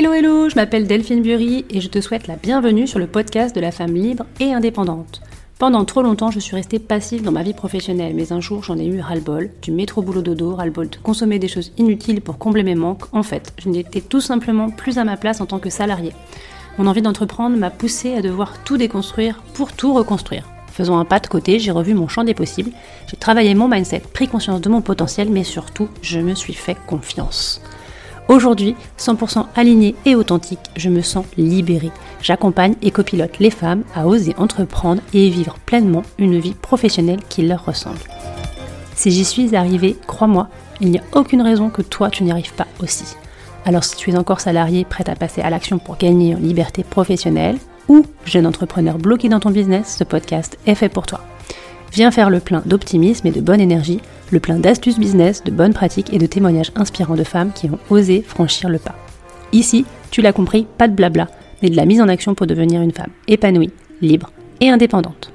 Hello hello, je m'appelle Delphine Bury et je te souhaite la bienvenue sur le podcast de la femme libre et indépendante. Pendant trop longtemps, je suis restée passive dans ma vie professionnelle, mais un jour j'en ai eu ras-le-bol, du métro boulot dodo, ras-le-bol de consommer des choses inutiles pour combler mes manques. En fait, je n'étais tout simplement plus à ma place en tant que salariée. Mon envie d'entreprendre m'a poussée à devoir tout déconstruire pour tout reconstruire. Faisant un pas de côté, j'ai revu mon champ des possibles, j'ai travaillé mon mindset, pris conscience de mon potentiel, mais surtout, je me suis fait confiance. Aujourd'hui, 100% alignée et authentique, je me sens libérée. J'accompagne et copilote les femmes à oser entreprendre et vivre pleinement une vie professionnelle qui leur ressemble. Si j'y suis arrivée, crois-moi, il n'y a aucune raison que toi tu n'y arrives pas aussi. Alors si tu es encore salarié prête à passer à l'action pour gagner en liberté professionnelle, ou jeune entrepreneur bloqué dans ton business, ce podcast est fait pour toi. Viens faire le plein d'optimisme et de bonne énergie, le plein d'astuces business, de bonnes pratiques et de témoignages inspirants de femmes qui ont osé franchir le pas. Ici, tu l'as compris, pas de blabla, mais de la mise en action pour devenir une femme épanouie, libre et indépendante.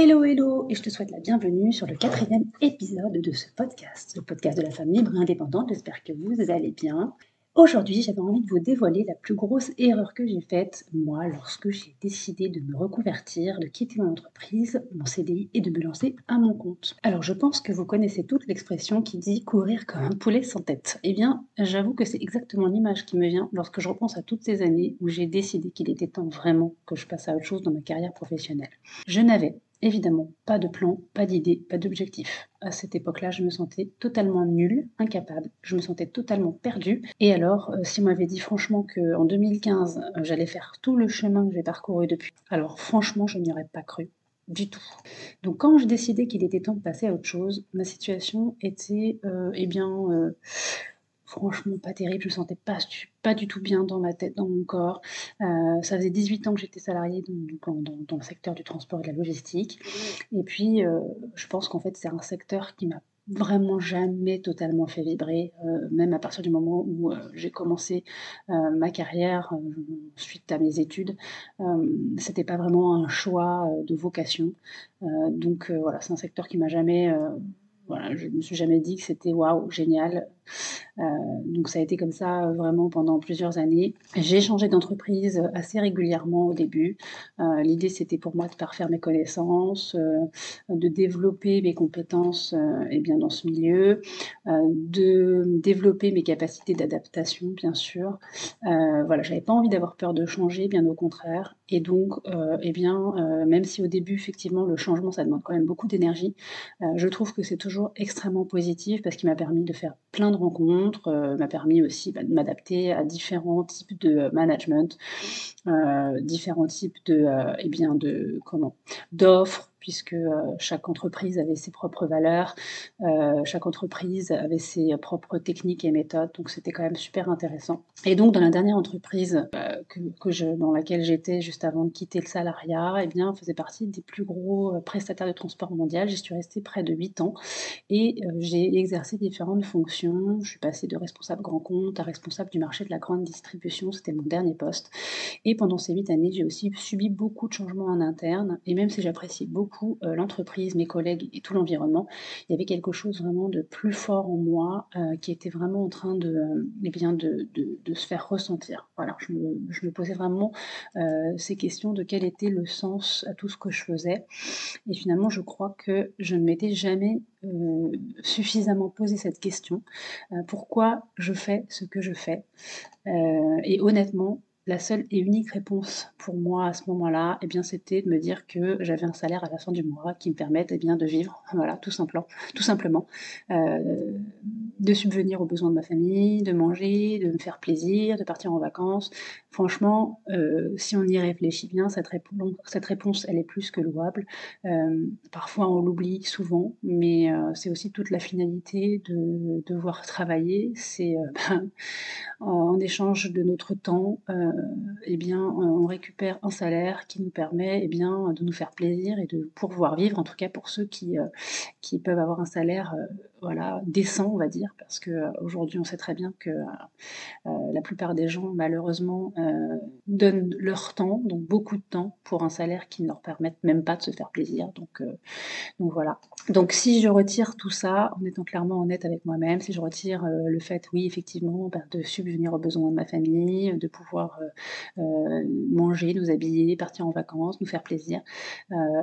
Hello, hello, et je te souhaite la bienvenue sur le quatrième épisode de ce podcast, le podcast de la femme libre et indépendante. J'espère que vous allez bien. Aujourd'hui, j'avais envie de vous dévoiler la plus grosse erreur que j'ai faite, moi, lorsque j'ai décidé de me reconvertir, de quitter mon entreprise, mon CDI et de me lancer à mon compte. Alors, je pense que vous connaissez toute l'expression qui dit courir comme un poulet sans tête. Eh bien, j'avoue que c'est exactement l'image qui me vient lorsque je repense à toutes ces années où j'ai décidé qu'il était temps vraiment que je passe à autre chose dans ma carrière professionnelle. Je n'avais Évidemment, pas de plan, pas d'idée, pas d'objectif. À cette époque-là, je me sentais totalement nulle, incapable, je me sentais totalement perdue. Et alors, euh, si on m'avait dit franchement qu'en 2015, euh, j'allais faire tout le chemin que j'ai parcouru depuis, alors franchement, je n'y aurais pas cru du tout. Donc quand je décidais qu'il était temps de passer à autre chose, ma situation était, euh, eh bien, franchement pas terrible, je me sentais pas, pas du tout bien dans ma tête, dans mon corps. Euh, ça faisait 18 ans que j'étais salariée dans, le secteur du transport et de la logistique. Et puis, euh, je pense qu'en fait, c'est un secteur qui m'a vraiment jamais totalement fait vibrer, euh, même à partir du moment où j'ai commencé ma carrière suite à mes études. C'était pas vraiment un choix de vocation. donc voilà, c'est un secteur qui m'a jamais voilà, je me suis jamais dit que c'était waouh, génial. Euh, donc ça a été comme ça euh, vraiment pendant plusieurs années. J'ai changé d'entreprise assez régulièrement au début. Euh, l'idée c'était pour moi de parfaire mes connaissances, de développer mes compétences eh bien, dans ce milieu, de développer mes capacités d'adaptation bien sûr. voilà, j'avais pas envie d'avoir peur de changer, bien au contraire. Et donc, eh bien, même si au début effectivement le changement ça demande quand même beaucoup d'énergie, je trouve que c'est toujours extrêmement positif parce qu'il m'a permis de faire plein de rencontres, euh, m'a permis aussi bah, de m'adapter à différents types de management, euh, différents types de, euh, eh bien de comment d'offres, puisque chaque entreprise avait ses propres valeurs, chaque entreprise avait ses propres techniques et méthodes, donc c'était quand même super intéressant. Et donc dans la dernière entreprise que, je, dans laquelle j'étais juste avant de quitter le salariat, eh bien faisait partie des plus gros prestataires de transport mondial. J'y suis restée près de 8 ans et j'ai exercé différentes fonctions. Je suis passée de responsable grand compte à responsable du marché de la grande distribution, c'était mon dernier poste. Et pendant ces huit années, j'ai aussi subi beaucoup de changements en interne. Et même si j'appréciais beaucoup euh, l'entreprise, mes collègues et tout l'environnement, il y avait quelque chose vraiment de plus fort en moi euh, qui était vraiment en train de, euh, eh bien de, se faire ressentir. Voilà, je me posais vraiment ces questions de quel était le sens à tout ce que je faisais. Et finalement, je crois que je ne m'étais jamais suffisamment posé cette question. pourquoi je fais ce que je fais Et honnêtement, la seule et unique réponse pour moi à ce moment-là, eh bien, c'était de me dire que j'avais un salaire à la fin du mois qui me permette eh bien, de vivre, voilà, tout simplement, tout simplement euh, de subvenir aux besoins de ma famille, de manger, de me faire plaisir, de partir en vacances. Franchement, euh, si on y réfléchit bien, cette réponse, elle est plus que louable. Euh, parfois, on l'oublie souvent, mais c'est aussi toute la finalité de devoir travailler. C'est en échange de notre temps eh bien, on récupère un salaire qui nous permet eh de nous faire plaisir et de pouvoir vivre, en tout cas pour ceux qui, euh, peuvent avoir un salaire euh, voilà, décent, on va dire, parce qu'aujourd'hui, on sait très bien que la plupart des gens, malheureusement, donnent leur temps, donc beaucoup de temps, pour un salaire qui ne leur permette même pas de se faire plaisir. Donc, donc voilà. Donc si je retire tout ça, en étant clairement honnête avec moi-même, si je retire le fait, oui, effectivement, bah, de subvenir aux besoins de ma famille, de pouvoir manger, nous habiller, partir en vacances, nous faire plaisir,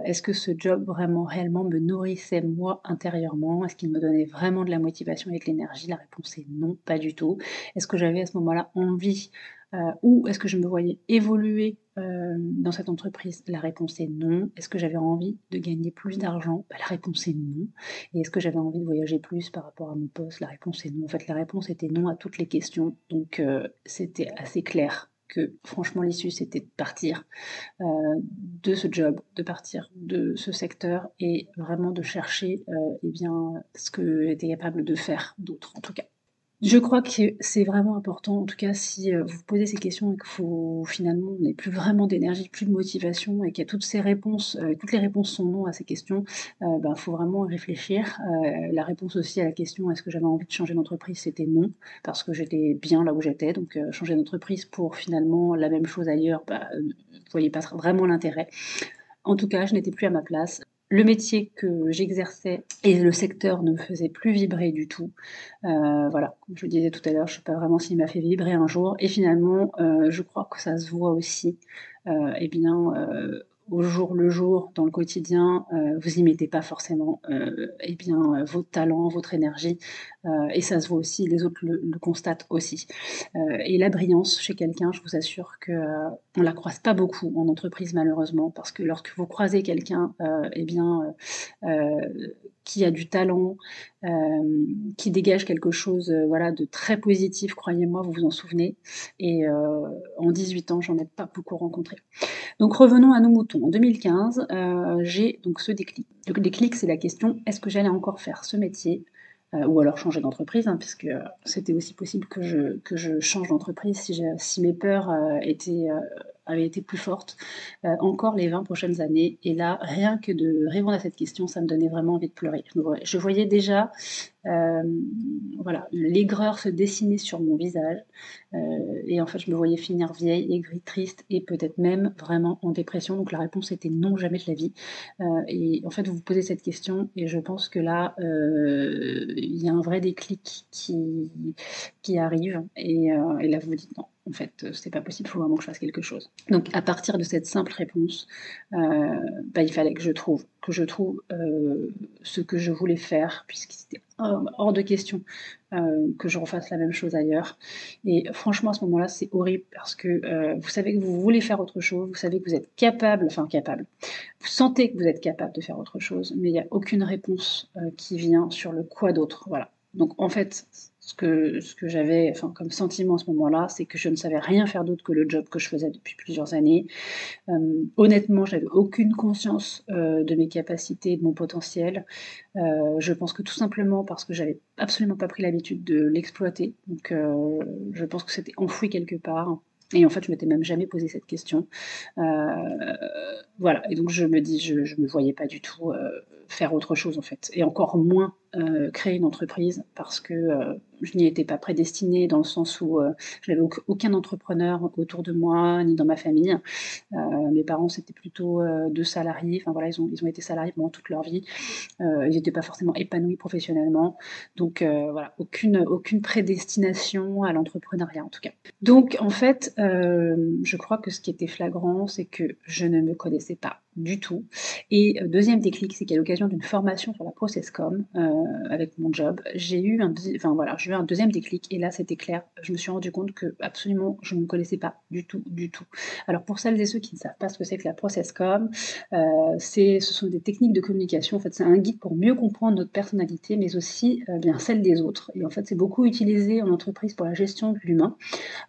est-ce que ce job vraiment, réellement me nourrissait moi intérieurement? Est-ce qu'il me donnait vraiment de la motivation et de l'énergie La réponse est non, pas du tout. Est-ce que j'avais à ce moment-là envie euh, ou est-ce que je me voyais évoluer euh, dans cette entreprise? La réponse est non. Est-ce que j'avais envie de gagner plus d'argent? Bah, La réponse est non. Et est-ce que j'avais envie de voyager plus par rapport à mon poste? La réponse est non. En fait, la réponse était non à toutes les questions. Donc, euh, c'était assez clair que franchement l'issue c'était de partir euh, de ce job, de partir de ce secteur et vraiment de chercher euh, eh bien, ce que j'étais capable de faire d'autre en tout cas. Je crois que c'est vraiment important, en tout cas, si euh, vous posez ces questions et que vous, finalement, vous n'avez plus vraiment d'énergie, plus de motivation et qu'il y a toutes ces réponses, euh, toutes les réponses sont non à ces questions, il euh, ben, faut vraiment réfléchir. la réponse aussi à la question est-ce que j'avais envie de changer d'entreprise, c'était non, parce que j'étais bien là où j'étais, donc changer d'entreprise pour finalement la même chose ailleurs, bah, vous ne voyez pas vraiment l'intérêt. En tout cas, je n'étais plus à ma place le métier que j'exerçais et le secteur ne me faisait plus vibrer du tout. Euh, voilà, comme je le disais tout à l'heure, je ne sais pas vraiment s'il m'a fait vibrer un jour. Et finalement, euh, je crois que ça se voit aussi. Euh, eh bien, au jour le jour, dans le quotidien, euh, vous n'y mettez pas forcément euh, eh bien, euh, votre talent, votre énergie, et ça se voit aussi, les autres le, constatent aussi. et la brillance chez quelqu'un, je vous assure que on la croise pas beaucoup en entreprise malheureusement, parce que lorsque vous croisez quelqu'un, eh bien, qui a du talent, euh, qui dégage quelque chose euh, voilà, de très positif, croyez-moi, vous vous en souvenez. Et euh, en 18 ans, j'en ai pas beaucoup rencontré. Donc revenons à nos moutons. En 2015, j'ai donc ce déclic. Le déclic, c'est la question est-ce que j'allais encore faire ce métier ou alors changer d'entreprise, hein, puisque c'était aussi possible que je, que je change d'entreprise si, si, mes peurs étaient avait été plus forte euh, encore les 20 prochaines années. Et là, rien que de répondre à cette question, ça me donnait vraiment envie de pleurer. Je voyais déjà euh, voilà, l'aigreur se dessiner sur mon visage. Euh, et en fait, je me voyais finir vieille, aigrie, triste et peut-être même vraiment en dépression. Donc la réponse était non, jamais de la vie. et en fait, vous vous posez cette question et je pense que là, il y a un vrai déclic qui, arrive. Et, et là, vous vous dites non en fait, euh, c'est pas possible, il faut vraiment que je fasse quelque chose. Donc, à partir de cette simple réponse, euh, bah, il fallait que je trouve, que je trouve euh, ce que je voulais faire, puisqu'il était hors de question que je refasse la même chose ailleurs. Et franchement, à ce moment-là, c'est horrible parce que vous savez que vous voulez faire autre chose, vous savez que vous êtes capable, enfin capable, vous sentez que vous êtes capable de faire autre chose, mais il n'y a aucune réponse qui vient sur le quoi d'autre. Voilà. Donc, en fait, ce que, j'avais enfin, comme sentiment à ce moment-là, c'est que je ne savais rien faire d'autre que le job que je faisais depuis plusieurs années. Euh, honnêtement, j'avais aucune conscience euh, de mes capacités, de mon potentiel. Euh, je pense que tout simplement parce que j'avais absolument pas pris l'habitude de l'exploiter. Donc, je pense que c'était enfoui quelque part. Et en fait, je m'étais même jamais posé cette question. voilà. Et donc, je me dis, je, ne me voyais pas du tout faire autre chose en fait, et encore moins euh, créer une entreprise parce que euh, je n'y étais pas prédestinée dans le sens où euh, je n'avais aucun entrepreneur autour de moi ni dans ma famille. mes parents c'était plutôt deux salariés, enfin voilà ils ont ils ont été salariés pendant toute leur vie. ils n'étaient pas forcément épanouis professionnellement, donc voilà aucune aucune prédestination à l'entrepreneuriat en tout cas. Donc en fait je crois que ce qui était flagrant c'est que je ne me connaissais pas du tout. Et deuxième déclic, c'est qu'à l'occasion d'une formation sur la processcom, euh, avec mon job, j'ai eu un, enfin voilà, eu un deuxième déclic et là c'était clair. Je me suis rendu compte que absolument je ne me connaissais pas du tout, du tout. Alors pour celles et ceux qui ne savent pas ce que c'est que la processcom, euh, ce sont des techniques de communication. En fait, c'est un guide pour mieux comprendre notre personnalité, mais aussi euh, bien celle des autres. Et en fait, c'est beaucoup utilisé en entreprise pour la gestion de l'humain.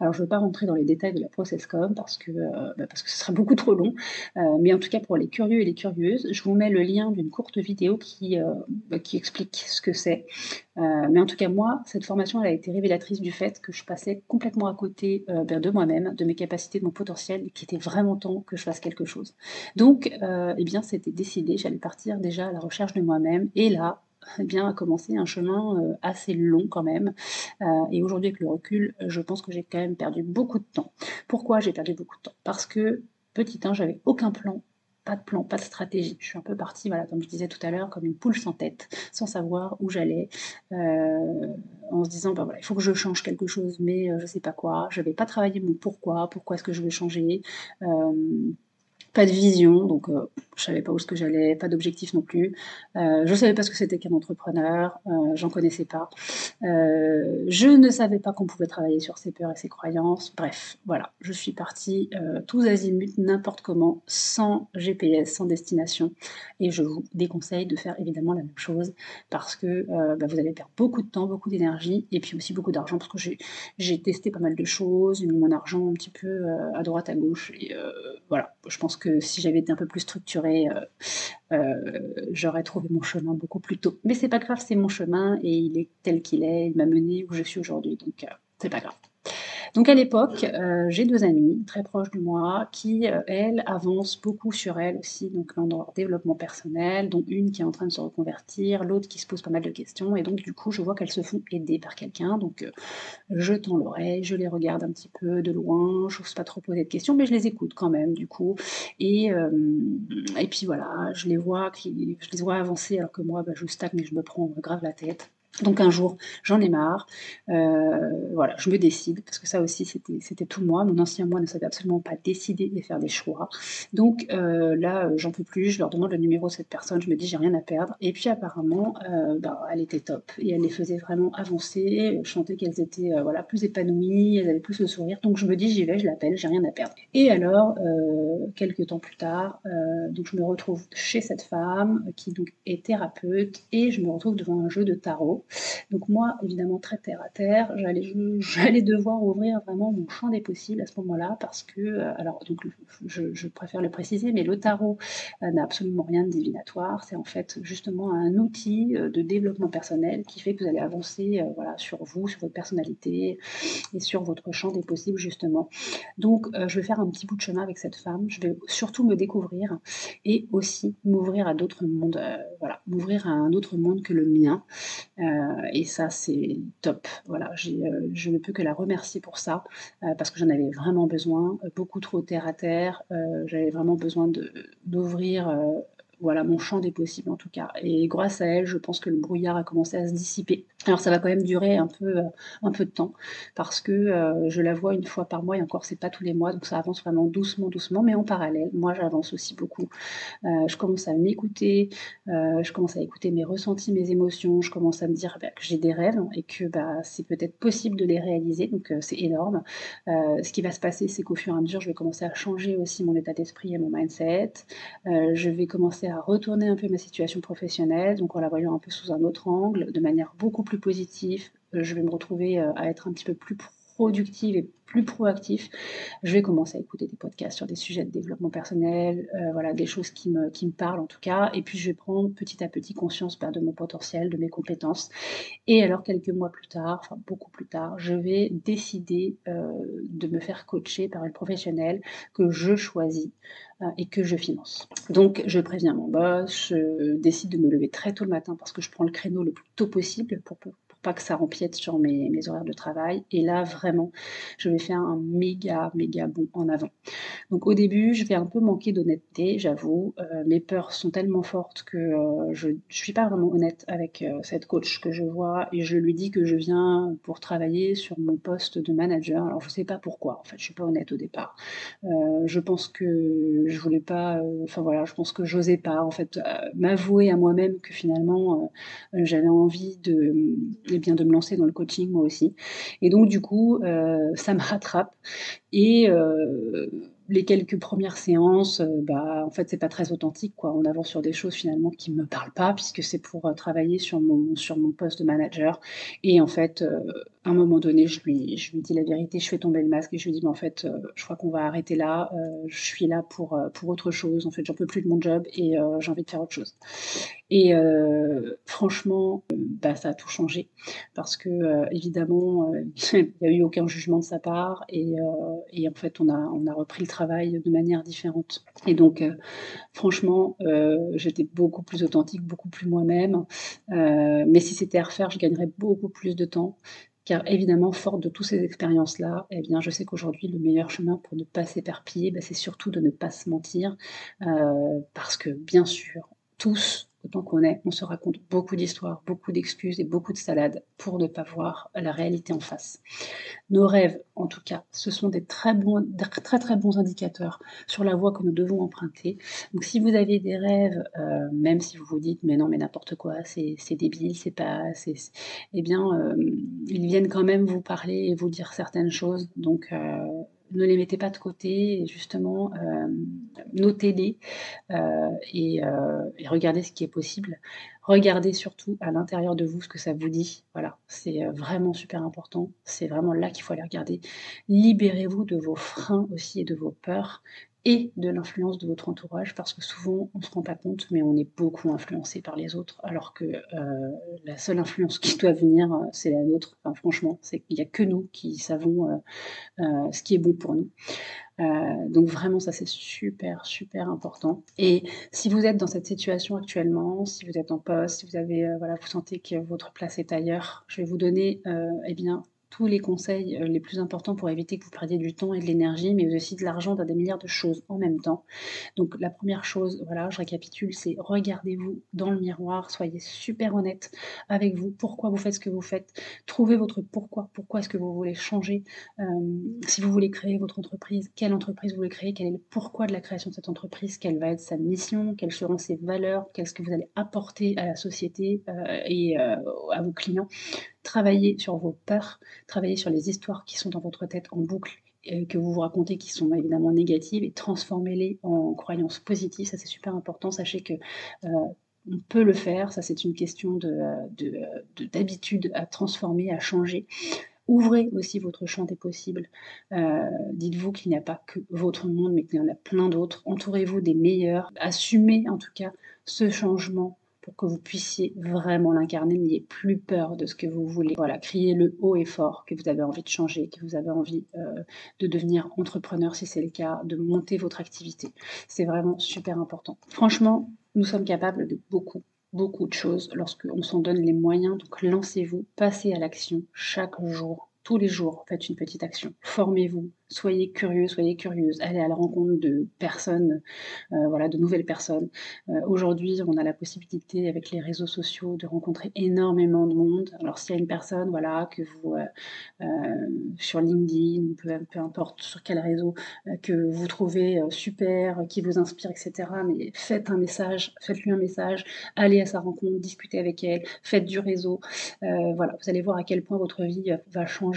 Alors je ne veux pas rentrer dans les détails de la processcom parce que bah, parce que ce serait beaucoup trop long, mais en tout cas pour les curieux et les curieuses, je vous mets le lien d'une courte vidéo qui bah, qui explique ce que c'est. Euh, mais en tout cas, moi, cette formation, elle a été révélatrice du fait que je passais complètement à côté euh, ben, de moi-même, de mes capacités, de mon potentiel, qui était vraiment temps que je fasse quelque chose. Donc, euh, eh bien, c'était décidé, j'allais partir déjà à la recherche de moi-même. Et là, eh bien, a commencé un chemin assez long quand même. et aujourd'hui, avec le recul, je pense que j'ai quand même perdu beaucoup de temps. Pourquoi j'ai perdu beaucoup de temps? Parce que petit 1, j'avais aucun plan pas de plan, pas de stratégie. Je suis un peu partie, voilà, comme je disais tout à l'heure, comme une poule sans tête, sans savoir où j'allais, euh, en se disant, bah voilà, il faut que je change quelque chose, mais euh, je sais pas quoi. Je n'avais pas travaillé mon pourquoi, pourquoi est-ce que je veux changer. Euh, pas de vision, donc euh, je savais pas où ce que j'allais, pas d'objectif non plus. Euh, je savais pas ce que c'était qu'un entrepreneur, euh, j'en connaissais pas. Je ne savais pas qu'on pouvait travailler sur ses peurs et ses croyances. Bref, voilà, je suis partie tous azimuts, n'importe comment, sans GPS, sans destination. Et je vous déconseille de faire évidemment la même chose parce que bah, vous allez perdre beaucoup de temps, beaucoup d'énergie et puis aussi beaucoup d'argent parce que j'ai testé pas mal de choses, j'ai mis mon argent un petit peu à droite, à gauche et voilà, je pense que si j'avais été un peu plus structurée, euh, euh, j'aurais trouvé mon chemin beaucoup plus tôt. Mais c'est pas grave, c'est mon chemin et il est tel qu'il est. Il m'a mené où je suis aujourd'hui, donc euh, c'est pas grave. Donc à l'époque, euh, j'ai deux amies très proches de moi qui, euh, elles, avancent beaucoup sur elles aussi, donc dans leur développement personnel, dont une qui est en train de se reconvertir, l'autre qui se pose pas mal de questions, et donc du coup, je vois qu'elles se font aider par quelqu'un, donc euh, je tends l'oreille, je les regarde un petit peu de loin, je n'ose pas trop poser de questions, mais je les écoute quand même, du coup, et, et puis voilà, je les vois, je les vois avancer alors que moi, bah, je stagne et je me prends grave la tête. Donc un jour, j'en ai marre, euh, voilà, je me décide, parce que ça aussi, c'était tout moi. Mon ancien moi ne savait absolument pas décider et faire des choix. Donc euh, là, j'en peux plus, je leur demande le numéro de cette personne, je me dis, j'ai rien à perdre. Et puis apparemment, euh, ben, elle était top, et elle les faisait vraiment avancer, sentais qu'elles étaient voilà, plus épanouies, elles avaient plus le sourire. Donc je me dis, j'y vais, je l'appelle, j'ai rien à perdre. Et alors, quelques temps plus tard, donc je me retrouve chez cette femme, qui est thérapeute, et je me retrouve devant un jeu de tarot. Donc moi, évidemment, très terre à terre, j'allais devoir ouvrir vraiment mon champ des possibles à ce moment-là parce que, euh, alors, donc, je, préfère le préciser, mais le tarot euh, n'a absolument rien de divinatoire. C'est en fait justement un outil euh, de développement personnel qui fait que vous allez avancer voilà, sur vous, sur votre personnalité et sur votre champ des possibles, justement. Donc, je vais faire un petit bout de chemin avec cette femme. Je vais surtout me découvrir et aussi m'ouvrir à d'autres mondes. voilà, m'ouvrir à un autre monde que le mien. Et ça, c'est top. Voilà, euh, je ne peux que la remercier pour ça, euh, parce que j'en avais vraiment besoin, beaucoup trop terre à terre. J'avais vraiment besoin d'ouvrir voilà mon champ des possibles en tout cas. Et grâce à elle, je pense que le brouillard a commencé à se dissiper. Alors ça va quand même durer un peu, euh, un peu de temps parce que euh, je la vois une fois par mois et encore c'est pas tous les mois, donc ça avance vraiment doucement, doucement. Mais en parallèle, moi j'avance aussi beaucoup. Euh, je commence à m'écouter, je commence à écouter mes ressentis, mes émotions. Je commence à me dire bah, que j'ai des rêves et que bah, c'est peut-être possible de les réaliser. Donc c'est énorme. ce qui va se passer, c'est qu'au fur et à mesure, je vais commencer à changer aussi mon état d'esprit et mon mindset. je vais commencer à retourner un peu ma situation professionnelle, donc en la voyant un peu sous un autre angle, de manière beaucoup plus positive. Euh, je vais me retrouver euh, à être un petit peu plus productive et plus proactif, je vais commencer à écouter des podcasts sur des sujets de développement personnel, euh, voilà, des choses qui me, qui me parlent en tout cas, et puis je vais prendre petit à petit conscience bah, de mon potentiel, de mes compétences. Et alors quelques mois plus tard, enfin beaucoup plus tard, je vais décider de me faire coacher par une professionnelle que je choisis et que je finance. Donc je préviens mon boss, je décide de me lever très tôt le matin parce que je prends le créneau le plus tôt possible pour que ça empiète sur mes, horaires de travail. Et là, vraiment, je vais faire un méga, méga bon en avant. Donc au début, je vais un peu manquer d'honnêteté, j'avoue. Euh, mes peurs sont tellement fortes que euh, je ne suis pas vraiment honnête avec euh, cette coach que je vois et je lui dis que je viens pour travailler sur mon poste de manager. Alors je ne sais pas pourquoi, en fait, je suis pas honnête au départ. je pense que je voulais pas, enfin voilà, je pense que j'osais pas, en fait, m'avouer à moi-même que finalement, j'avais envie de bien de me lancer dans le coaching moi aussi. Et donc du coup, euh, ça me rattrape. Et euh, les quelques premières séances, euh, bah, en fait, c'est pas très authentique, quoi. On avance sur des choses finalement qui me parlent pas, puisque c'est pour travailler sur mon, sur mon poste de manager. Et en fait, à un moment donné, je lui, je lui dis la vérité, je fais tomber le masque et je lui dis, mais en fait, euh, je crois qu'on va arrêter là. Euh, je suis là pour, euh, pour autre chose. En fait, j'en peux plus de mon job et j'ai envie de faire autre chose. Et franchement, bah, ça a tout changé parce que évidemment, il n'y a eu aucun jugement de sa part et, et en fait, on a, on a repris le travail de manière différente. Et donc, franchement, j'étais beaucoup plus authentique, beaucoup plus moi-même. mais si c'était à refaire, je gagnerais beaucoup plus de temps. Car évidemment, forte de toutes ces expériences-là, eh bien, je sais qu'aujourd'hui, le meilleur chemin pour ne pas s'éperpiller, bah, c'est surtout de ne pas se mentir. parce que, bien sûr, tous, autant qu'on est, on se raconte beaucoup d'histoires, beaucoup d'excuses et beaucoup de salades pour ne pas voir la réalité en face. Nos rêves, en tout cas, ce sont des très bons, très très bons indicateurs sur la voie que nous devons emprunter. Donc, si vous avez des rêves, euh, même si vous vous dites mais non mais n'importe quoi, c'est débile, c'est pas, eh bien, euh, ils viennent quand même vous parler et vous dire certaines choses. Donc euh, ne les mettez pas de côté justement notez-les euh, euh, et, regardez ce qui est possible. Regardez surtout à l'intérieur de vous ce que ça vous dit. Voilà, c'est vraiment super important. C'est vraiment là qu'il faut aller regarder. Libérez-vous de vos freins aussi et de vos peurs et de l'influence de votre entourage, parce que souvent on ne se rend pas compte, mais on est beaucoup influencé par les autres, alors que euh, la seule influence qui doit venir, euh, c'est la nôtre. Enfin, franchement, c'est qu'il n'y a que nous qui savons euh, ce qui est bon pour nous. donc vraiment, ça c'est super, super important. Et si vous êtes dans cette situation actuellement, si vous êtes en poste, si vous avez, voilà, vous sentez que votre place est ailleurs, je vais vous donner, eh bien, tous les conseils euh, les plus importants pour éviter que vous perdiez du temps et de l'énergie, mais aussi de l'argent dans des milliards de choses en même temps. Donc la première chose, voilà, je récapitule, c'est regardez-vous dans le miroir, soyez super honnête avec vous, pourquoi vous faites ce que vous faites, trouvez votre pourquoi, pourquoi est-ce que vous voulez changer, euh, si vous voulez créer votre entreprise, quelle entreprise vous voulez créer, quel est le pourquoi de la création de cette entreprise, quelle va être sa mission, quelles seront ses valeurs, qu'est-ce que vous allez apporter à la société euh, et à vos clients travaillez sur vos peurs, travaillez sur les histoires qui sont dans votre tête en boucle que vous vous racontez qui sont évidemment négatives et transformez-les en croyances positives. Ça, c'est super important. Sachez que euh, on peut le faire. Ça, c'est une question d'habitude de, à transformer, à changer. Ouvrez aussi votre champ des possibles. Euh, dites-vous qu'il n'y a pas que votre monde, mais qu'il y en a plein d'autres. Entourez-vous des meilleurs. Assumez en tout cas ce changement pour que vous puissiez vraiment l'incarner, n'ayez plus peur de ce que vous voulez. Voilà, criez le haut et fort que vous avez envie de changer, que vous avez envie euh, de devenir entrepreneur si c'est le cas, de monter votre activité. C'est vraiment super important. Franchement, nous sommes capables de beaucoup, beaucoup de choses lorsqu'on s'en donne les moyens. Donc lancez-vous, passez à l'action chaque jour tous les jours, faites une petite action. Formez-vous, soyez curieux, soyez curieuse, allez à la rencontre de personnes, euh, voilà, de nouvelles personnes. Euh, aujourd'hui, on a la possibilité avec les réseaux sociaux de rencontrer énormément de monde. Alors s'il y a une personne, voilà, que vous euh, sur LinkedIn, peu, peu, importe sur quel réseau, que vous trouvez super, qui vous inspire, etc. Mais faites un message, faites-lui un message, allez à sa rencontre, discutez avec elle, faites du réseau. voilà, vous allez voir à quel point votre vie va changer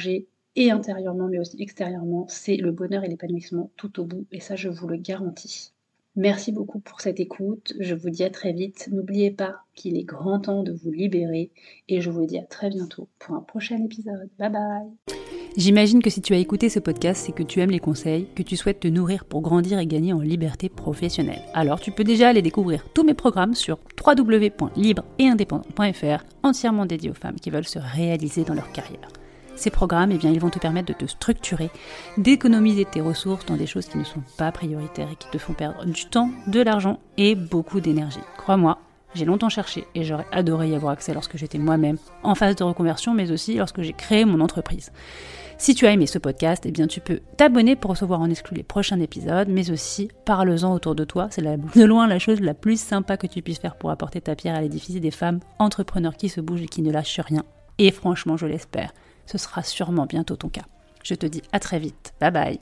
et intérieurement mais aussi extérieurement, c'est le bonheur et l'épanouissement tout au bout et ça je vous le garantis. Merci beaucoup pour cette écoute, je vous dis à très vite, n'oubliez pas qu'il est grand temps de vous libérer et je vous dis à très bientôt pour un prochain épisode. Bye bye J'imagine que si tu as écouté ce podcast, c'est que tu aimes les conseils, que tu souhaites te nourrir pour grandir et gagner en liberté professionnelle. Alors tu peux déjà aller découvrir tous mes programmes sur www.libre-et-indépendant.fr, entièrement dédiés aux femmes qui veulent se réaliser dans leur carrière. Ces programmes, eh bien, ils vont te permettre de te structurer, d'économiser tes ressources dans des choses qui ne sont pas prioritaires et qui te font perdre du temps, de l'argent et beaucoup d'énergie. Crois-moi, j'ai longtemps cherché et j'aurais adoré y avoir accès lorsque j'étais moi-même en phase de reconversion, mais aussi lorsque j'ai créé mon entreprise. Si tu as aimé ce podcast, eh bien tu peux t'abonner pour recevoir en exclu les prochains épisodes, mais aussi parle-en autour de toi. C'est de loin la chose la plus sympa que tu puisses faire pour apporter ta pierre à l'édifice des femmes entrepreneurs qui se bougent et qui ne lâchent rien. Et franchement, je l'espère ce sera sûrement bientôt ton cas. Je te dis à très vite. Bye bye.